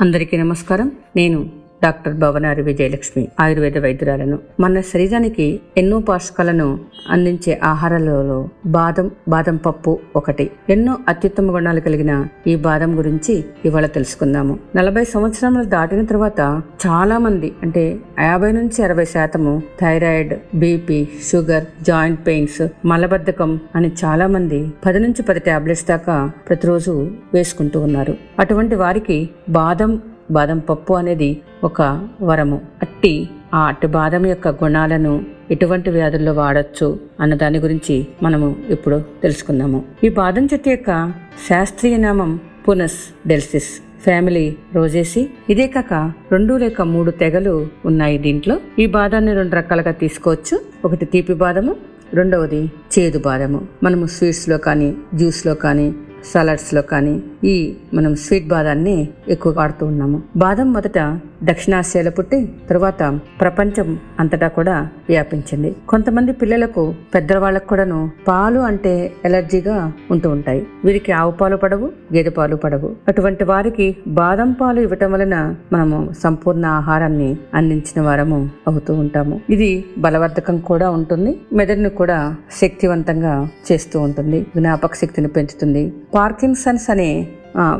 అందరికీ నమస్కారం. నేను డాక్టర్ భవనారి విజయలక్ష్మి ఆయుర్వేద వైద్యురాలను. మన శరీరానికి ఎన్నో పోషకాలను అందించే ఆహారాలలో బాదం బాదం పప్పు ఒకటి. ఎన్నో అత్యుత్తమ గుణాలు కలిగిన ఈ బాదం గురించి ఇవాళ తెలుసుకుందాము. నలభై సంవత్సరాలు దాటిన తర్వాత చాలా మంది అంటే యాభై నుంచి అరవై శాతము thyroid BP sugar joint pains మలబద్ధకం అని చాలా మంది పది నుంచి పది టాబ్లెట్స్ దాకా ప్రతిరోజు వేసుకుంటూ ఉన్నారు. అటువంటి వారికి బాదం బాదం పప్పు అనేది ఒక వరము. అట్టి ఆ అట్టి బాదం యొక్క గుణాలను ఎటువంటి వ్యాధుల్లో వాడచ్చు అన్న దాని గురించి మనము ఇప్పుడు తెలుసుకుందాము. ఈ బాదం చెట్టు యొక్క శాస్త్రీయ నామం పునస్ డెల్సిస్. ఫ్యామిలీ రోజేసి ఇదే కాక రెండు లేక మూడు తెగలు ఉన్నాయి దీంట్లో. ఈ బాదాన్ని రెండు రకాలుగా తీసుకోవచ్చు. ఒకటి తీపి బాదము రెండవది చేదు బాదము. మనము స్వీట్స్లో కానీ జ్యూస్లో కానీ సలాడ్స్లో కానీ ఈ మనం స్వీట్ బాదాన్ని ఎక్కువ వాడుతూ ఉన్నాము. బాదం మొదట దక్షిణాసియాలో పుట్టి తరువాత ప్రపంచం అంతటా కూడా వ్యాపించింది. కొంతమంది పిల్లలకు పెద్దవాళ్ళకు కూడాను పాలు అంటే ఎలర్జీగా ఉంటూ ఉంటాయి. వీరికి ఆవు పాలు పడవు గేదె పాలు పడవు. అటువంటి వారికి బాదం పాలు ఇవ్వటం వలన మనము సంపూర్ణ ఆహారాన్ని అందించిన వారము అవుతూ ఉంటాము. ఇది బలవర్ధకం కూడా ఉంటుంది మెదడును కూడా శక్తివంతంగా చేస్తూ ఉంటుంది జ్ఞాపక శక్తిని పెంచుతుంది పార్కిన్సన్స్ అనే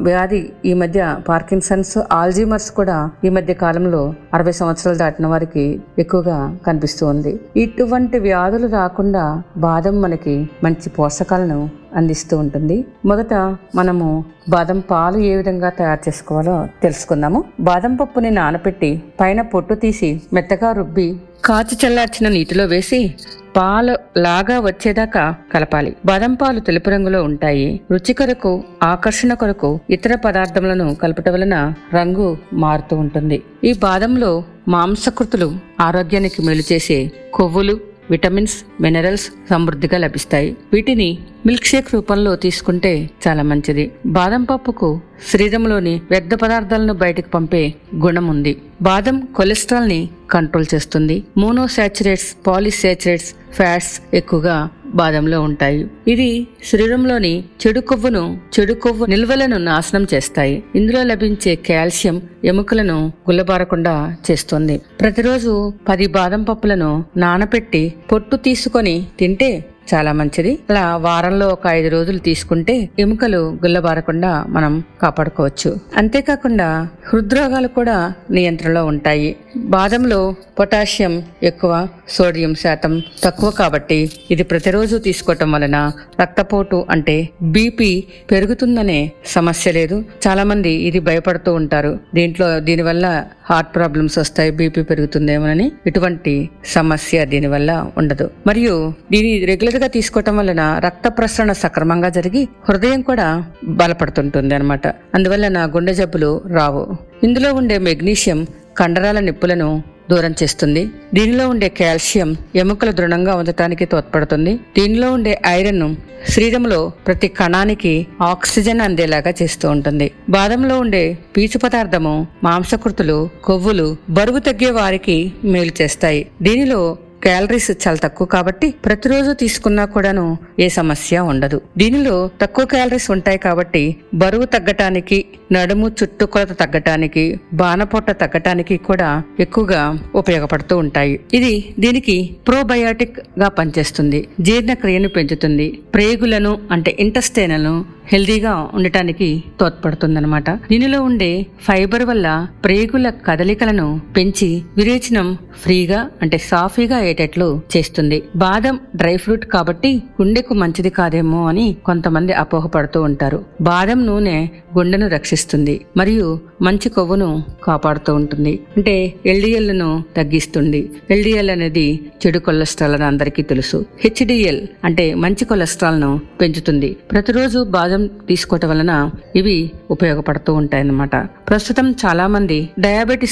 వ్యాధి ఈ మధ్య పార్కిన్సన్స్ ఆల్జీమర్స్ కూడా ఈ మధ్య కాలంలో అరవై సంవత్సరాలు దాటిన వారికి ఎక్కువగా కనిపిస్తూ ఉంది. ఇటువంటి వ్యాధులు రాకుండా బాదం మనకి మంచి పోషకాలను అందిస్తూ ఉంటుంది. మొదట మనము బాదం పాలు ఏ విధంగా తయారు చేసుకోవాలో తెలుసుకుందాము. బాదం పప్పుని నానబెట్టి పైన పొట్టు తీసి మెత్తగా రుబ్బి కాచి చల్లార్చిన నీటిలో వేసి పాలు లాగా వచ్చేదాకా కలపాలి. బాదం పాలు తెలుపు రంగులో ఉంటాయి. రుచి కొరకు ఆకర్షణ కొరకు ఇతర పదార్థములను కలపటం వలన రంగు మారుతూ ఉంటుంది. ఈ బాదంలో మాంసకృతులు ఆరోగ్యానికి మేలు చేసే కొవ్వులు విటమిన్స్ మినరల్స్ సమృద్ధిగా లభిస్తాయి. వీటిని మిల్క్ షేక్ రూపంలో తీసుకుంటే చాలా మంచిది. బాదం పప్పుకు శరీరంలోని వ్యర్థ పదార్థాలను బయటకు పంపే గుణం ఉంది. బాదం కొలెస్ట్రాల్ని కంట్రోల్ చేస్తుంది. మోనోసాచురేట్స్ పాలిసాచురేట్స్ ఫ్యాట్స్ ఎక్కువగా బాదంలో ఉంటాయి. ఇది శరీరంలోని చెడు కొవ్వును చెడు కొవ్వు నిల్వలను నాశనం చేస్తాయి. ఇందులో లభించే కాల్షియం ఎముకలను గుల్లబారకుండా చేస్తుంది. ప్రతిరోజు పది బాదం పప్పులను నానపెట్టి పొట్టు తీసుకొని తింటే చాలా మంచిది. అలా వారంలో ఒక ఐదు రోజులు తీసుకుంటే ఎముకలు గుల్లబారకుండా మనం కాపాడుకోవచ్చు. అంతేకాకుండా హృద్రోగాలు కూడా నియంత్రణలో ఉంటాయి. బాదంలో పొటాషియం ఎక్కువ సోడియం శాతం తక్కువ కాబట్టి ఇది ప్రతిరోజు తీసుకోవటం వలన రక్తపోటు అంటే బీపీ పెరుగుతుందనే సమస్య లేదు. చాలా మంది ఇది భయపడుతూ ఉంటారు. దీంట్లో దీనివల్ల హార్ట్ ప్రాబ్లమ్స్ వస్తాయి బీపీ పెరుగుతుందేమోనని ఇటువంటి సమస్య దీనివల్ల ఉండదు. మరియు దీని రెగ్యులర్గా తీసుకోవటం వలన రక్త ప్రసరణ సక్రమంగా జరిగి హృదయం కూడా బలపడుతుంటుంది అనమాట అందువల్ల నా గుండె జబ్బులు రావు. ఇందులో ఉండే మెగ్నీషియం కండరాల నిప్పులను దూరం చేస్తుంది. దీనిలో ఉండే కాల్షియం ఎముకలు దృఢంగా ఉంచడానికి తోడ్పడుతుంది. దీనిలో ఉండే ఐరన్ శరీరంలో ప్రతి కణానికి ఆక్సిజన్ అందేలాగా చేస్తూ ఉంటుంది. బాదంలో ఉండే పీచు పదార్థము మాంసకృతులు కొవ్వులు బరువు తగ్గే వారికి మేలు చేస్తాయి. దీనిలో క్యాలరీస్ చాలా తక్కువ కాబట్టి ప్రతిరోజు తీసుకున్నా కూడాను ఏ సమస్య ఉండదు. దీనిలో తక్కువ క్యాలరీస్ ఉంటాయి కాబట్టి బరువు తగ్గటానికి నడుము చుట్టుకొలత తగ్గటానికి బాణపొట్ట తగ్గటానికి కూడా ఎక్కువగా ఉపయోగపడుతూ ఉంటాయి. ఇది దీనికి ప్రోబయాటిక్గా పనిచేస్తుంది. జీర్ణక్రియను పెంచుతుంది. ప్రేగులను అంటే ఇంటస్టైనలను హెల్దీగా ఉండటానికి తోడ్పడుతుందన్నమాట. దీనిలో ఉండే ఫైబర్ వల్ల ప్రేగుల కదలికలను పెంచి విరేచనం ఫ్రీగా అంటే సాఫీగా అయ్యేటట్లు చేస్తుంది. బాదం డ్రై ఫ్రూట్ కాబట్టి గుండెకు మంచిది కాదేమో అని కొంతమంది అపోహపడుతూ ఉంటారు. బాదం నూనె గుండెను రక్షిస్తుంది మరియు మంచి కొవ్వును కాపాడుతూ ఉంటుంది. అంటే ఎల్డిఎల్ను తగ్గిస్తుంది. ఎల్డిఎల్ అనేది చెడు కొలెస్ట్రాల్ అని అందరికీ తెలుసు. హెచ్డిఎల్ అంటే మంచి కొలెస్ట్రాల్ను పెంచుతుంది. ప్రతిరోజు బాదం తీసుకోవటం వలన ఇవి ఉపయోగపడుతూ ఉంటాయన్నమాట. ప్రస్తుతం చాలా మంది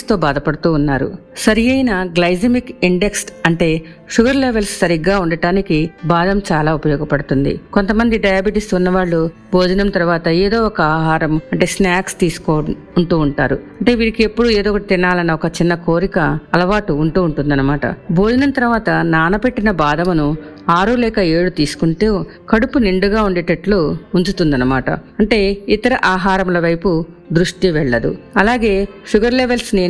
తో బాధపడుతూ ఉన్నారు. సరి అయిన గ్లైజమిక్ ఇండెక్స్ అంటే షుగర్ లెవెల్స్ సరిగ్గా ఉండటానికి బాదం చాలా ఉపయోగపడుతుంది. కొంతమంది డయాబెటిస్ ఉన్నవాళ్ళు భోజనం తర్వాత ఏదో ఒక ఆహారం అంటే స్నాక్స్ తీసుకో ఉంటూ ఉంటారు. అంటే వీరికి ఎప్పుడు ఏదో ఒకటి తినాలన్న ఒక చిన్న కోరిక అలవాటు ఉంటూ ఉంటుందన్నమాట. భోజనం తర్వాత నానబెట్టిన బాదమును ఆరు లేక ఏడు తీసుకుంటే కడుపు నిండుగా ఉండేటట్లు ఉంచుతుందన్నమాట. అంటే ఇతర ఆహారముల వైపు దృష్టి వెళ్ళదు. అలాగే షుగర్ లెవెల్స్ని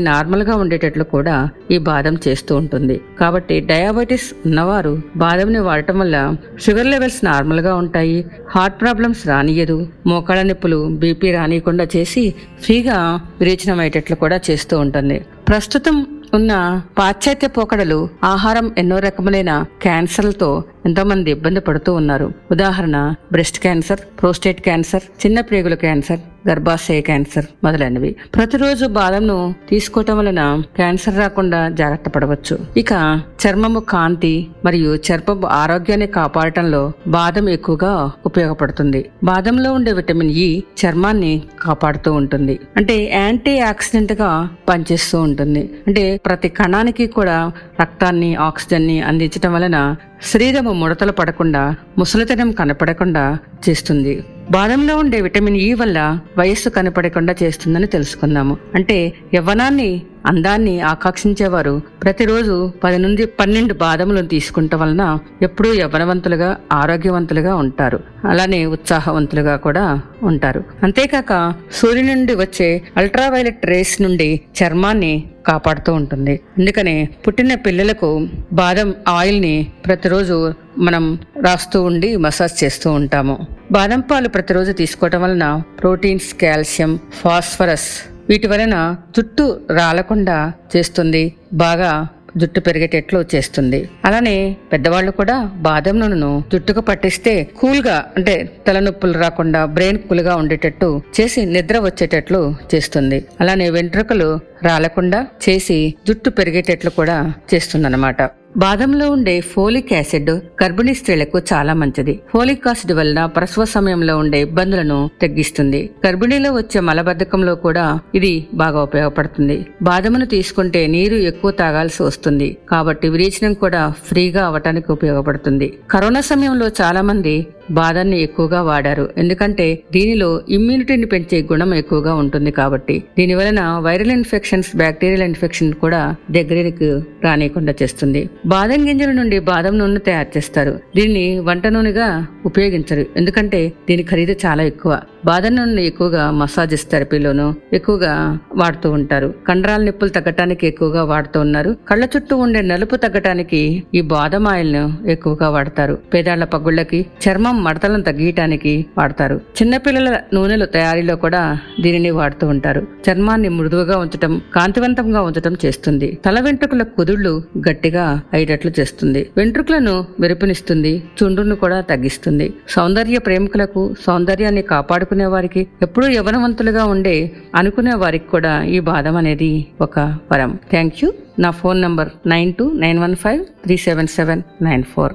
ఉండేటట్లు కూడా ఈ బాదం చేస్తూ ఉంటుంది. కాబట్టి డయాబెటీస్ ఉన్నవారు బాదంని వాడటం వల్ల షుగర్ లెవెల్స్ నార్మల్గా ఉంటాయి. హార్ట్ ప్రాబ్లమ్స్ రానియదు మోకాళ్ళ నొప్పులు బీపీ రానియకుండా చేసి ఫ్రీగా విరేచనం అయ్యేటట్లు కూడా చేస్తూ ఉంటుంది. ప్రస్తుతం ఉన్న పాశ్చాత్య పోకడలు ఆహారం ఎన్నో రకములైన క్యాన్సర్లతో ఎంతో మంది ఇబ్బంది పడుతూ ఉన్నారు. ఉదాహరణ బ్రెస్ట్ క్యాన్సర్ ప్రోస్టేట్ క్యాన్సర్ చిన్న ప్రేగుల క్యాన్సర్ గర్భాశయ క్యాన్సర్ మొదలైనవి. ప్రతిరోజు బాదంను తీసుకోవటం వలన క్యాన్సర్ రాకుండా జాగ్రత్త పడవచ్చు. ఇక చర్మము కాంతి మరియు చర్మము ఆరోగ్యాన్ని కాపాడటంలో బాదం ఎక్కువగా ఉపయోగపడుతుంది. బాదంలో ఉండే విటమిన్ ఇ చర్మాన్ని కాపాడుతూ ఉంటుంది. అంటే యాంటీ ఆక్సిడెంట్గా పనిచేస్తూ ఉంటుంది. అంటే ప్రతి కణానికి కూడా రక్తాన్ని ఆక్సిజన్ని అందించడం వలన శరీరము ముడతలు పడకుండా ముసలితనం కనపడకుండా చేస్తుంది. బాదంలో ఉండే విటమిన్ ఇ వల్ల వయస్సు కనపడకుండా చేస్తుందని తెలుసుకుందాము. అంటే యవ్వనాన్ని అందాన్ని ఆకాంక్షించేవారు ప్రతిరోజు పది నుండి పన్నెండు బాదములను తీసుకుంటం వలన ఎప్పుడూ యవ్వనవంతులుగా ఆరోగ్యవంతులుగా ఉంటారు. అలానే ఉత్సాహవంతులుగా కూడా ఉంటారు. అంతేకాక సూర్యుని నుండి వచ్చే అల్ట్రావైలెట్ రేస్ నుండి చర్మాన్ని కాపాడుతూ ఉంటుంది. అందుకనే పుట్టిన పిల్లలకు బాదం ఆయిల్ని ప్రతిరోజు మనం రాస్తూ ఉండి మసాజ్ చేస్తూ ఉంటాము. బాదం పాలు ప్రతిరోజు తీసుకోవటం వలన ప్రోటీన్స్ కాల్షియం ఫాస్ఫరస్ వీటి వలన జుట్టు రాలకుండా చేస్తుంది. బాగా జుట్టు పెరిగేటట్లు చేస్తుంది. అలానే పెద్దవాళ్ళు కూడా బాదం నూనెను జుట్టుకు పట్టిస్తే కూల్గా అంటే తలనొప్పులు రాకుండా బ్రెయిన్ కూల్గా ఉండేటట్టు చేసి నిద్ర వచ్చేటట్లు చేస్తుంది. అలానే వెంట్రుకలు రాలకుండా చేసి జుట్టు పెరిగేటట్లు కూడా చేస్తుందన్నమాట. బాదంలో ఉండే ఫోలిక్ యాసిడ్ గర్భిణీ స్త్రీలకు చాలా మంచిది. ఫోలిక్ యాసిడ్ వలన ప్రసవ సమయంలో ఉండే ఇబ్బందులను తగ్గిస్తుంది. గర్భిణీలో వచ్చే మలబద్ధకంలో కూడా ఇది బాగా ఉపయోగపడుతుంది. బాదమును తీసుకుంటే నీరు ఎక్కువ తాగాల్సి వస్తుంది. కాబట్టి విరేచనం కూడా ఫ్రీగా అవటానికి ఉపయోగపడుతుంది. కరోనా సమయంలో చాలా మంది బాదాన్ని ఎక్కువగా వాడారు. ఎందుకంటే దీనిలో ఇమ్యూనిటీని పెంచే గుణం ఎక్కువగా ఉంటుంది కాబట్టి. దీని వలన వైరల్ ఇన్ఫెక్షన్స్ బ్యాక్టీరియల్ ఇన్ఫెక్షన్ కూడా దగ్గరికి రానియకుండా చేస్తుంది. బాదం గింజల నుండి బాదం నూనె తయారు చేస్తారు. దీన్ని వంట నూనెగా ఉపయోగించరు. ఎందుకంటే దీని ఖరీదు చాలా ఎక్కువ. బాదం నూనె ఎక్కువగా మసాజెస్ థెరపీలోను ఎక్కువగా వాడుతూ ఉంటారు. కండరాల నొప్పులు తగ్గటానికి ఎక్కువగా వాడుతూ ఉన్నారు. కళ్ళ చుట్టూ ఉండే నలుపు తగ్గటానికి ఈ బాదం ఆయిల్ను ఎక్కువగా వాడతారు. పేదాళ్ళ పగుళ్ళకి చర్మం మడతలను తగ్గియటానికి వాడతారు. చిన్నపిల్లల నూనెల తయారీలో కూడా దీనిని వాడుతూ ఉంటారు. చర్మాన్ని మృదువుగా ఉంచటం కాంతివంతంగా ఉంచటం చేస్తుంది. తల వెంట్రుకల కుదుళ్ళు గట్టిగా అయ్యేటట్లు చేస్తుంది. వెంట్రుకలను మెరుపునిస్తుంది చుండ్రును కూడా తగ్గిస్తుంది. సౌందర్య ప్రేమికులకు సౌందర్యాన్ని కాపాడుకునే వారికి ఎప్పుడూ యవనవంతులుగా ఉండే అనుకునే వారికి కూడా ఈ బాదం అనేది ఒక వరం. Thank you. నా phone number nine two nine one five three seven seven nine four.